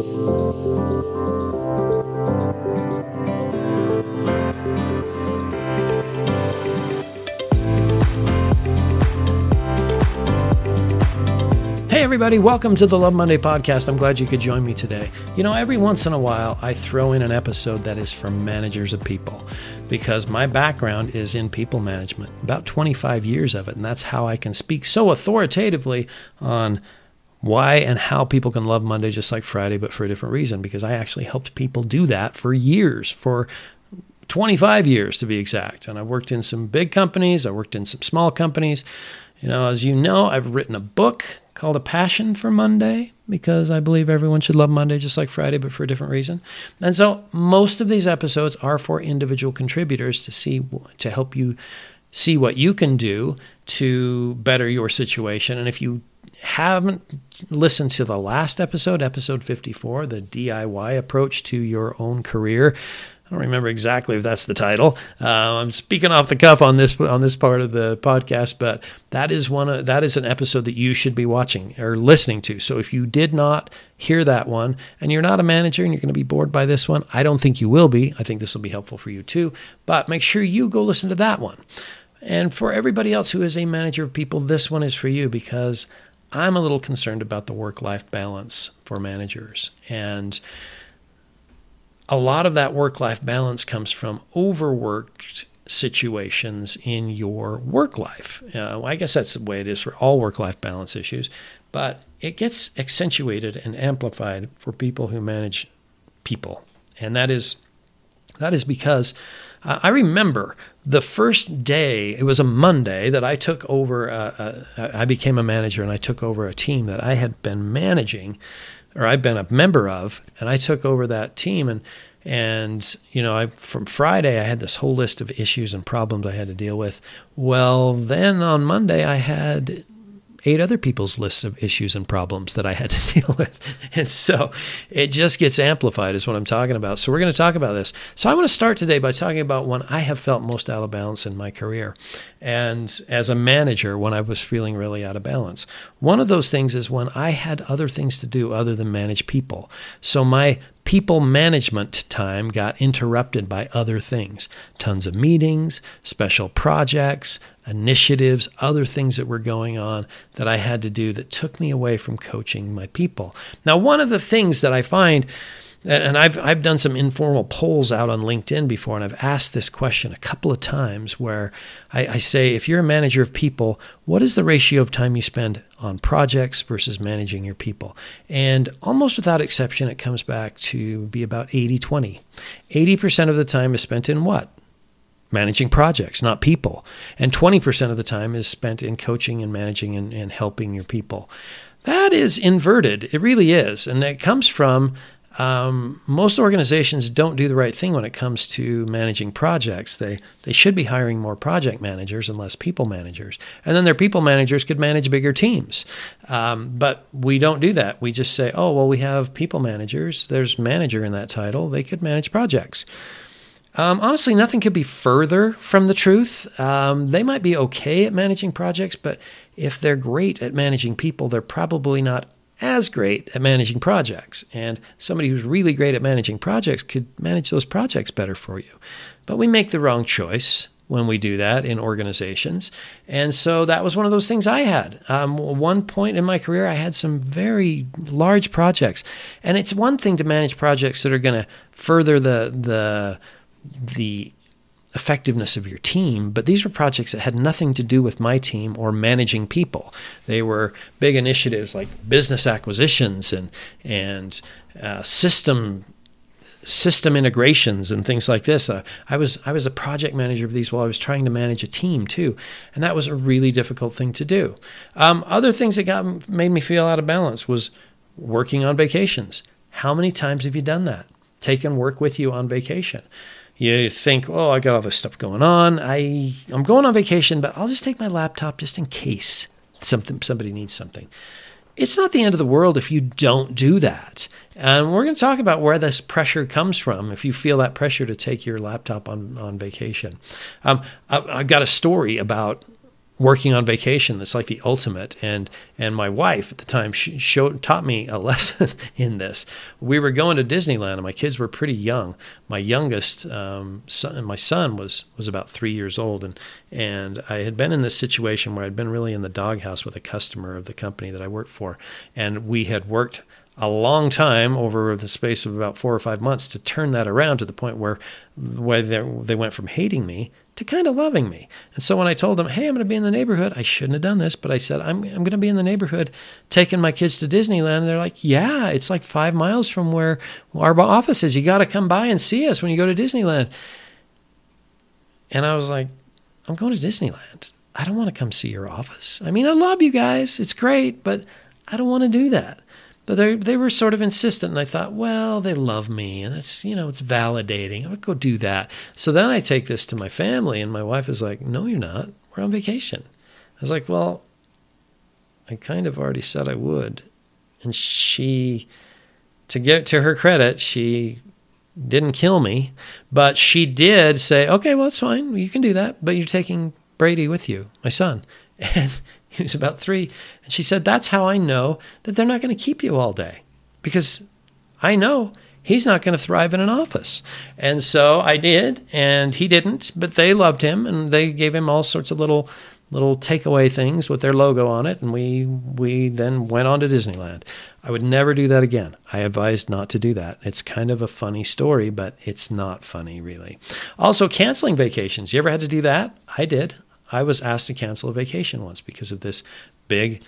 Hey, everybody, welcome to the Love Monday podcast. I'm glad you could join me today. You know, every once in a while, I throw in an episode that is for managers of people because my background is in people management, about 25 years of it. And that's how I can speak so authoritatively on why and how people can love Monday just like Friday, but for a different reason, because I actually helped people do that for years, for 25 years to be exact. And I worked in some big companies, I worked in some small companies. You know, as you know, I've written a book called A Passion for Monday because I believe everyone should love Monday just like Friday, but for a different reason. And so most of these episodes are for individual contributors to see, to help you see what you can do to better your situation. And if you haven't listened to the last episode, episode 54, the DIY approach to your own career, I don't remember exactly if that's the title. Uh, I'm speaking off the cuff on this on this part of the podcast, but that is one of, that is an episode that you should be watching or listening to. So if you did not hear that one and you're not a manager and you're going to be bored by this one, I don't think you will be. I think this will be helpful for you too. But make sure you go listen to that one. And for everybody else who is a manager of people, this one is for you because I'm a little concerned about the work life balance for managers and a lot of that work life balance comes from overworked situations in your work life. Uh, I guess that's the way it is for all work life balance issues, but it gets accentuated and amplified for people who manage people. And that is that is because I remember the first day, it was a Monday that I took over, uh, uh, I became a manager and I took over a team that I had been managing or I'd been a member of, and I took over that team. And and you know, I from Friday I had this whole list of issues and problems I had to deal with. Well, then on Monday I had eight other people's lists of issues and problems that I had to deal with. And so it just gets amplified, is what I'm talking about. So we're going to talk about this. So I want to start today by talking about when I have felt most out of balance in my career. And as a manager, when I was feeling really out of balance. One of those things is when I had other things to do other than manage people. So my people management time got interrupted by other things tons of meetings, special projects, initiatives, other things that were going on that I had to do that took me away from coaching my people. Now, one of the things that I find and I've I've done some informal polls out on LinkedIn before, and I've asked this question a couple of times where I, I, say, if you're a manager of people, what is the ratio of time you spend on projects versus managing your people? And almost without exception, it comes back to be about 80 20. 80% of the time is spent in what? Managing projects, not people. And 20% of the time is spent in coaching and managing and, and helping your people. That is inverted. It really is. And it comes from um, most organizations don't do the right thing when it comes to managing projects. They they should be hiring more project managers and less people managers, and then their people managers could manage bigger teams. Um, but we don't do that. We just say, oh well, we have people managers. There's manager in that title. They could manage projects. Um, honestly, nothing could be further from the truth. Um, they might be okay at managing projects, but if they're great at managing people, they're probably not as great at managing projects. And somebody who's really great at managing projects could manage those projects better for you. But we make the wrong choice when we do that in organizations. And so that was one of those things I had. Um, one point in my career, I had some very large projects. And it's one thing to manage projects that are going to further the, the, the effectiveness of your team, but these were projects that had nothing to do with my team or managing people. They were big initiatives like business acquisitions and and uh, system system integrations and things like this. Uh, I was I was a project manager of these while I was trying to manage a team too, and that was a really difficult thing to do. Um, other things that got made me feel out of balance was working on vacations. How many times have you done that? Taken work with you on vacation? You think, oh, I got all this stuff going on. I I'm going on vacation, but I'll just take my laptop just in case something somebody needs something. It's not the end of the world if you don't do that. And we're going to talk about where this pressure comes from if you feel that pressure to take your laptop on, on vacation. Um, I, I've got a story about working on vacation that's like the ultimate. And and my wife at the time she showed taught me a lesson in this. We were going to disneyland and my kids were pretty young. My youngest um, son my son was was about three years old. And and i had been in this situation where i'd been really in the doghouse with a customer of the company that i worked for. And we had worked a long time over the space of about four or five months to turn that around to the point where, where they went from hating me to kind of loving me. And so when I told them, hey, I'm going to be in the neighborhood, I shouldn't have done this, but I said, I'm, I'm going to be in the neighborhood taking my kids to Disneyland. And they're like, yeah, it's like five miles from where our office is. You got to come by and see us when you go to Disneyland. And I was like, I'm going to Disneyland. I don't want to come see your office. I mean, I love you guys. It's great, but I don't want to do that. But they they were sort of insistent, and I thought, well, they love me, and it's you know it's validating. I would go do that. So then I take this to my family, and my wife is like, no, you're not. We're on vacation. I was like, well, I kind of already said I would, and she, to get to her credit, she didn't kill me, but she did say, okay, well, that's fine. You can do that, but you're taking Brady with you, my son. And was about three. And she said, That's how I know that they're not going to keep you all day because I know he's not going to thrive in an office. And so I did, and he didn't, but they loved him and they gave him all sorts of little little takeaway things with their logo on it and we we then went on to Disneyland. I would never do that again. I advised not to do that. It's kind of a funny story, but it's not funny really. Also canceling vacations. You ever had to do that? I did. I was asked to cancel a vacation once because of this big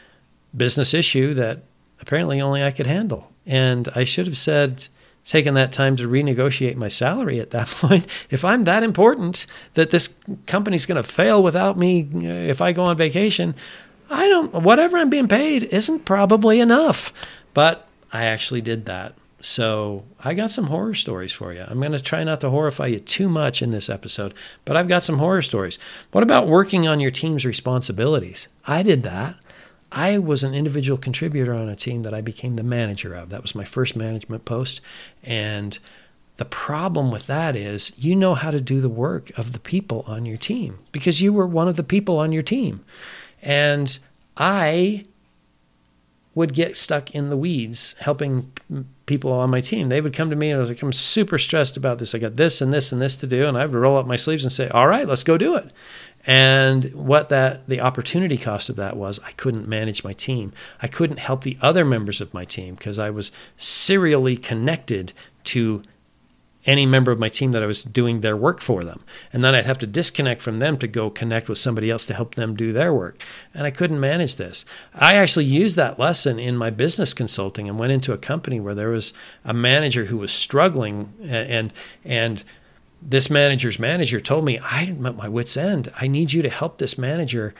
business issue that apparently only I could handle. And I should have said, taken that time to renegotiate my salary at that point. If I'm that important that this company's going to fail without me if I go on vacation, I don't, whatever I'm being paid isn't probably enough. But I actually did that. So I got some horror stories for you. I'm going to try not to horrify you too much in this episode, but I've got some horror stories. What about working on your team's responsibilities? I did that. I was an individual contributor on a team that I became the manager of. That was my first management post. And the problem with that is you know how to do the work of the people on your team because you were one of the people on your team. And I would get stuck in the weeds helping people on my team. They would come to me and I was like, I'm super stressed about this. I got this and this and this to do. And I would roll up my sleeves and say, All right, let's go do it. And what that the opportunity cost of that was I couldn't manage my team. I couldn't help the other members of my team because I was serially connected to any member of my team that I was doing their work for them. And then I'd have to disconnect from them to go connect with somebody else to help them do their work. And I couldn't manage this. I actually used that lesson in my business consulting and went into a company where there was a manager who was struggling and and this manager's manager told me I'm at my wits end. I need you to help this manager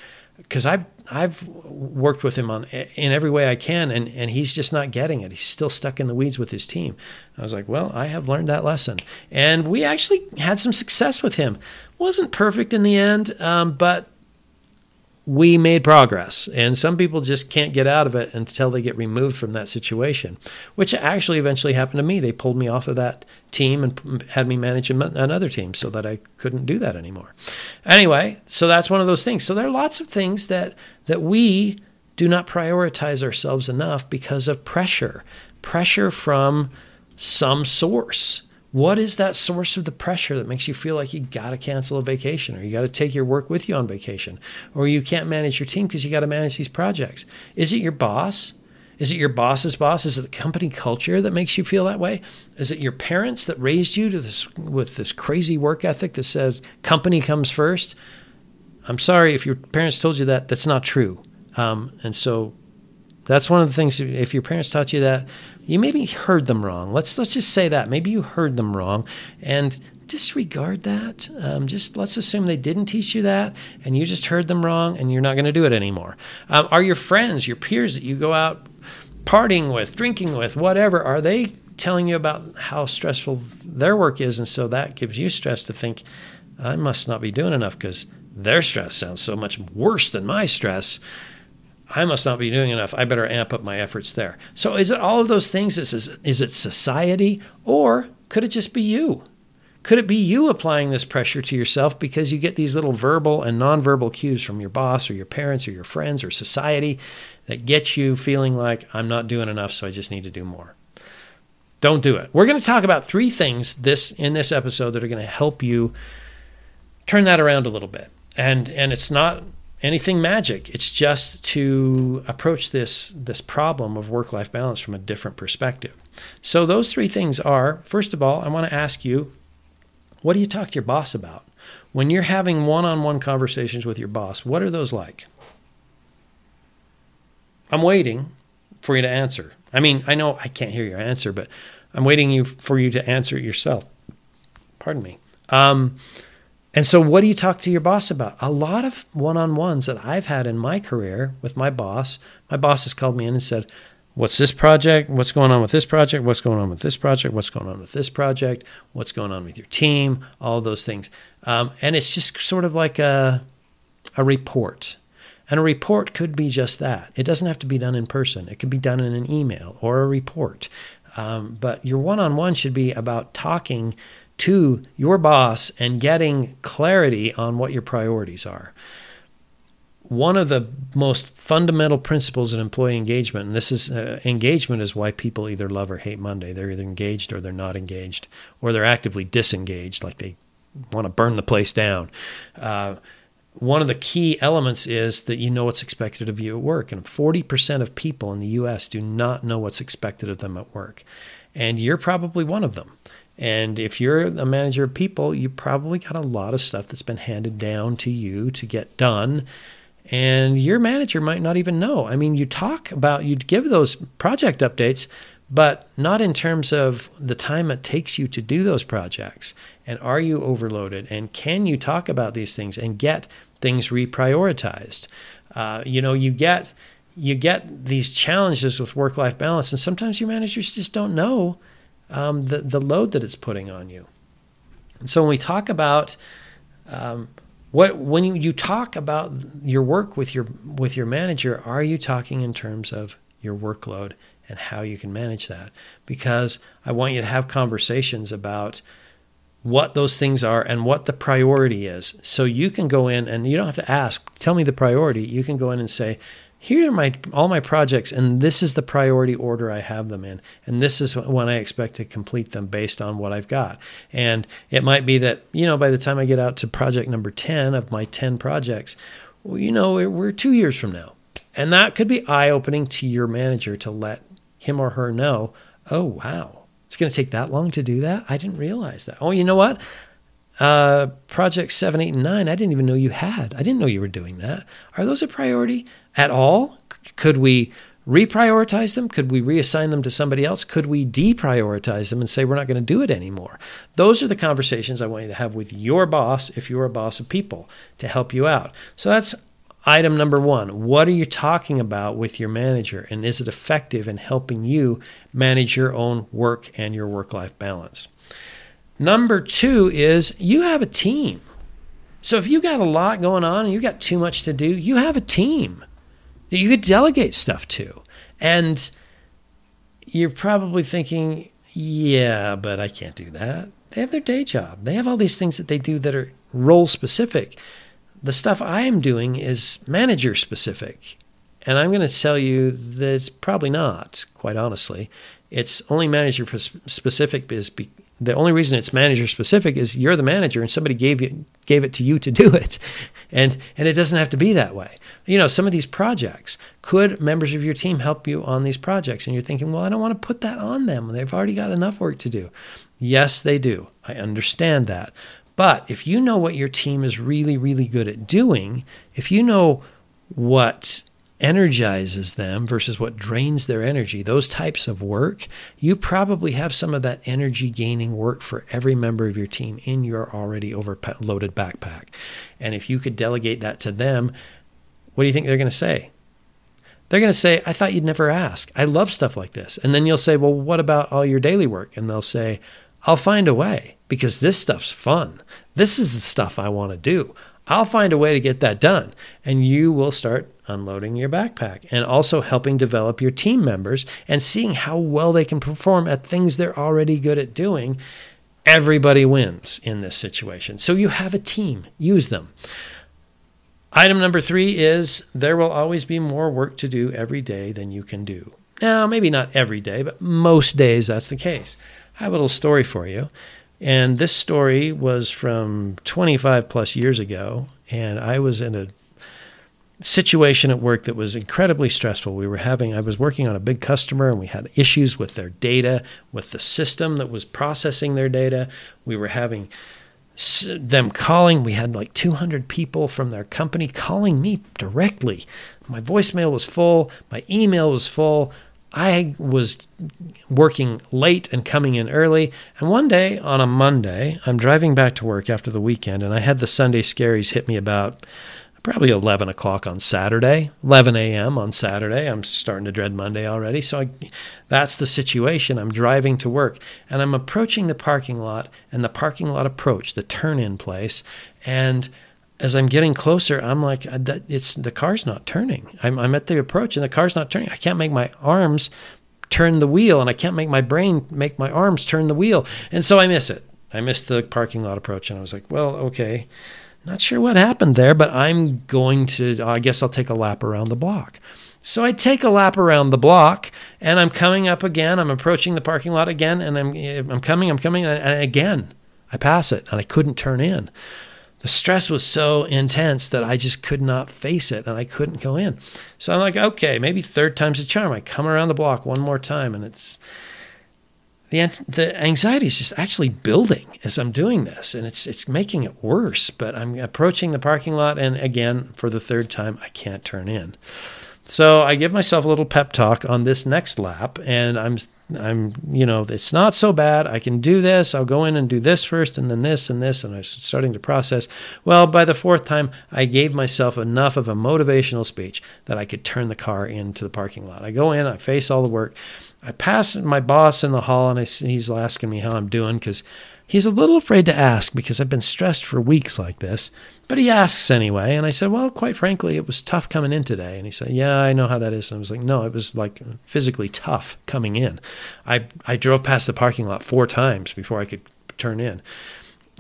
because I've I've worked with him on in every way I can, and and he's just not getting it. He's still stuck in the weeds with his team. I was like, well, I have learned that lesson, and we actually had some success with him. wasn't perfect in the end, um, but we made progress. And some people just can't get out of it until they get removed from that situation, which actually eventually happened to me. They pulled me off of that team and had me manage another team so that I couldn't do that anymore. Anyway, so that's one of those things. So there are lots of things that that we do not prioritize ourselves enough because of pressure, pressure from some source. What is that source of the pressure that makes you feel like you got to cancel a vacation or you got to take your work with you on vacation or you can't manage your team because you got to manage these projects? Is it your boss? Is it your boss's boss? Is it the company culture that makes you feel that way? Is it your parents that raised you to this with this crazy work ethic that says company comes first? I'm sorry if your parents told you that. That's not true. Um, and so that's one of the things. If your parents taught you that, you maybe heard them wrong. Let's let's just say that maybe you heard them wrong, and disregard that. Um, just let's assume they didn't teach you that, and you just heard them wrong, and you're not going to do it anymore. Um, are your friends, your peers that you go out partying with, drinking with, whatever, are they telling you about how stressful their work is, and so that gives you stress to think I must not be doing enough because their stress sounds so much worse than my stress. I must not be doing enough. I better amp up my efforts there. So, is it all of those things? Is, is is it society, or could it just be you? Could it be you applying this pressure to yourself because you get these little verbal and nonverbal cues from your boss or your parents or your friends or society that gets you feeling like I'm not doing enough, so I just need to do more? Don't do it. We're going to talk about three things this in this episode that are going to help you turn that around a little bit. And and it's not anything magic. It's just to approach this this problem of work-life balance from a different perspective. So those three things are, first of all, I want to ask you, what do you talk to your boss about? When you're having one-on-one conversations with your boss, what are those like? I'm waiting for you to answer. I mean, I know I can't hear your answer, but I'm waiting you for you to answer it yourself. Pardon me. Um, and so, what do you talk to your boss about? A lot of one on ones that I've had in my career with my boss, my boss has called me in and said, What's this project? What's going on with this project? What's going on with this project? What's going on with this project? What's going on with your team? All those things. Um, and it's just sort of like a, a report. And a report could be just that. It doesn't have to be done in person, it could be done in an email or a report. Um, but your one on one should be about talking to your boss and getting clarity on what your priorities are. One of the most fundamental principles in employee engagement, and this is uh, engagement, is why people either love or hate Monday. They're either engaged or they're not engaged, or they're actively disengaged, like they want to burn the place down. Uh, one of the key elements is that you know what's expected of you at work. And 40% of people in the US do not know what's expected of them at work. And you're probably one of them. And if you're a manager of people, you probably got a lot of stuff that's been handed down to you to get done. And your manager might not even know. I mean, you talk about, you give those project updates, but not in terms of the time it takes you to do those projects. And are you overloaded? And can you talk about these things and get things reprioritized? Uh, you know, you get you get these challenges with work life balance, and sometimes your managers just don't know um, the, the load that it's putting on you. And so when we talk about um, what when you, you talk about your work with your with your manager, are you talking in terms of your workload and how you can manage that? Because I want you to have conversations about what those things are and what the priority is. So you can go in and you don't have to ask, tell me the priority. You can go in and say, here are my all my projects and this is the priority order I have them in and this is when I expect to complete them based on what I've got. And it might be that you know by the time I get out to project number 10 of my 10 projects well, you know we're 2 years from now. And that could be eye opening to your manager to let him or her know oh wow it's going to take that long to do that? I didn't realize that. Oh you know what? Uh, project seven, eight, and nine, I didn't even know you had. I didn't know you were doing that. Are those a priority at all? Could we reprioritize them? Could we reassign them to somebody else? Could we deprioritize them and say we're not going to do it anymore? Those are the conversations I want you to have with your boss if you're a boss of people to help you out. So that's item number one. What are you talking about with your manager? And is it effective in helping you manage your own work and your work life balance? Number two is you have a team. So if you got a lot going on and you got too much to do, you have a team that you could delegate stuff to. And you're probably thinking, yeah, but I can't do that. They have their day job. They have all these things that they do that are role specific. The stuff I am doing is manager specific. And I'm going to tell you that it's probably not, quite honestly. It's only manager specific the only reason it's manager specific is you're the manager and somebody gave you gave it to you to do it. And and it doesn't have to be that way. You know some of these projects could members of your team help you on these projects? And you're thinking well i don't want to put that on them. They've already got enough work to do. Yes they do. I understand that. But if you know what your team is really really good at doing if you know what energizes them versus what drains their energy, those types of work, you probably have some of that energy gaining work for every member of your team in your already overloaded backpack. And if you could delegate that to them, what do you think they're going to say? They're going to say, I thought you'd never ask. I love stuff like this. And then you'll say, Well, what about all your daily work? And they'll say, I'll find a way because this stuff's fun. This is the stuff I want to do. I'll find a way to get that done. And you will start unloading your backpack and also helping develop your team members and seeing how well they can perform at things they're already good at doing. Everybody wins in this situation. So you have a team, use them. Item number three is there will always be more work to do every day than you can do. Now, maybe not every day, but most days that's the case. I have a little story for you. And this story was from 25 plus years ago. And I was in a situation at work that was incredibly stressful. We were having, I was working on a big customer and we had issues with their data, with the system that was processing their data. We were having them calling. We had like 200 people from their company calling me directly. My voicemail was full, my email was full. I was working late and coming in early. And one day on a Monday, I'm driving back to work after the weekend, and I had the Sunday scaries hit me about probably 11 o'clock on Saturday, 11 a.m. on Saturday. I'm starting to dread Monday already. So I, that's the situation. I'm driving to work and I'm approaching the parking lot and the parking lot approach, the turn in place. And as I'm getting closer, I'm like, uh, it's the car's not turning. I'm, I'm at the approach and the car's not turning. I can't make my arms turn the wheel and I can't make my brain make my arms turn the wheel. And so I miss it. I missed the parking lot approach and I was like, well, okay. Not sure what happened there, but I'm going to, I guess I'll take a lap around the block. So I take a lap around the block and I'm coming up again. I'm approaching the parking lot again and I'm, I'm coming, I'm coming. And again, I pass it and I couldn't turn in. The stress was so intense that I just could not face it and I couldn't go in. So I'm like, okay, maybe third time's a charm. I come around the block one more time and it's, the the anxiety is just actually building as I'm doing this, and it's it's making it worse. But I'm approaching the parking lot, and again, for the third time, I can't turn in. So I give myself a little pep talk on this next lap, and I'm I'm you know it's not so bad. I can do this. I'll go in and do this first, and then this and this, and I'm starting to process. Well, by the fourth time, I gave myself enough of a motivational speech that I could turn the car into the parking lot. I go in, I face all the work, I pass my boss in the hall and I, he's asking me how I'm doing because he's a little afraid to ask because I've been stressed for weeks like this. But he asks anyway. And I said, Well, quite frankly, it was tough coming in today. And he said, Yeah, I know how that is. And I was like, No, it was like physically tough coming in. I, I drove past the parking lot four times before I could turn in.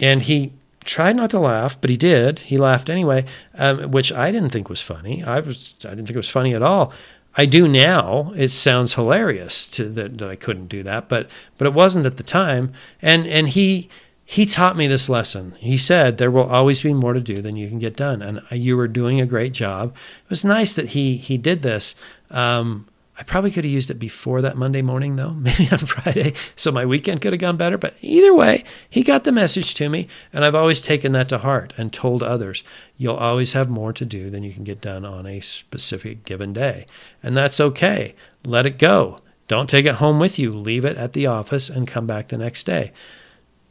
And he tried not to laugh, but he did. He laughed anyway, um, which I didn't think was funny. I was I didn't think it was funny at all. I do now. It sounds hilarious to that, that I couldn't do that, but but it wasn't at the time. And and he he taught me this lesson. He said there will always be more to do than you can get done, and you were doing a great job. It was nice that he he did this. Um, I probably could have used it before that Monday morning, though, maybe on Friday, so my weekend could have gone better. But either way, he got the message to me, and I've always taken that to heart and told others you'll always have more to do than you can get done on a specific given day. And that's okay. Let it go. Don't take it home with you. Leave it at the office and come back the next day.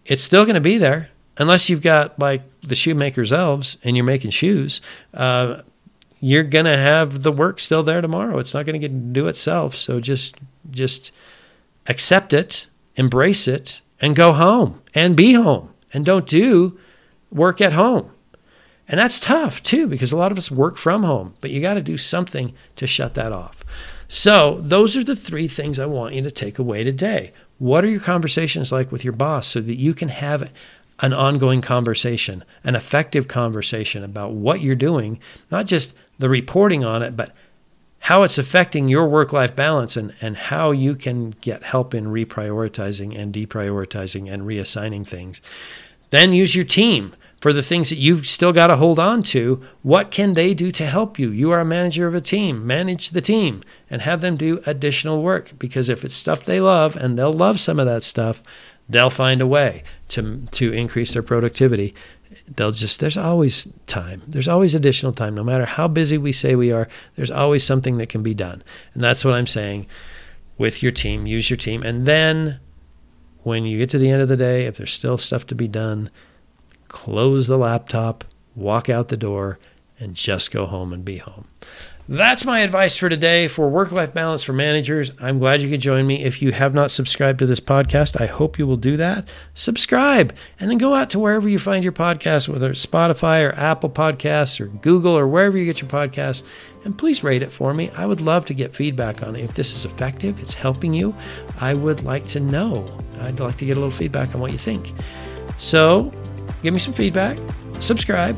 It's still going to be there unless you've got like the shoemaker's elves and you're making shoes. Uh, you're going to have the work still there tomorrow. It's not going to do itself. So just just accept it, embrace it, and go home and be home and don't do work at home. And that's tough too because a lot of us work from home, but you got to do something to shut that off. So, those are the three things I want you to take away today. What are your conversations like with your boss so that you can have an ongoing conversation, an effective conversation about what you're doing, not just the reporting on it, but how it's affecting your work life balance and, and how you can get help in reprioritizing and deprioritizing and reassigning things. Then use your team for the things that you've still got to hold on to. What can they do to help you? You are a manager of a team. Manage the team and have them do additional work because if it's stuff they love and they'll love some of that stuff, they'll find a way to to increase their productivity. They'll just there's always time. There's always additional time. No matter how busy we say we are there's always something that can be done. And that's what i'm saying with your team. Use your team. And then when you get to the end of the day if there's still stuff to be done close the laptop walk out the door and just go home and be home that's my advice for today for work life balance for managers. I'm glad you could join me. If you have not subscribed to this podcast, I hope you will do that. Subscribe and then go out to wherever you find your podcast, whether it's Spotify or Apple Podcasts or Google or wherever you get your podcasts, and please rate it for me. I would love to get feedback on it. If this is effective, it's helping you, I would like to know. I'd like to get a little feedback on what you think. So give me some feedback, subscribe,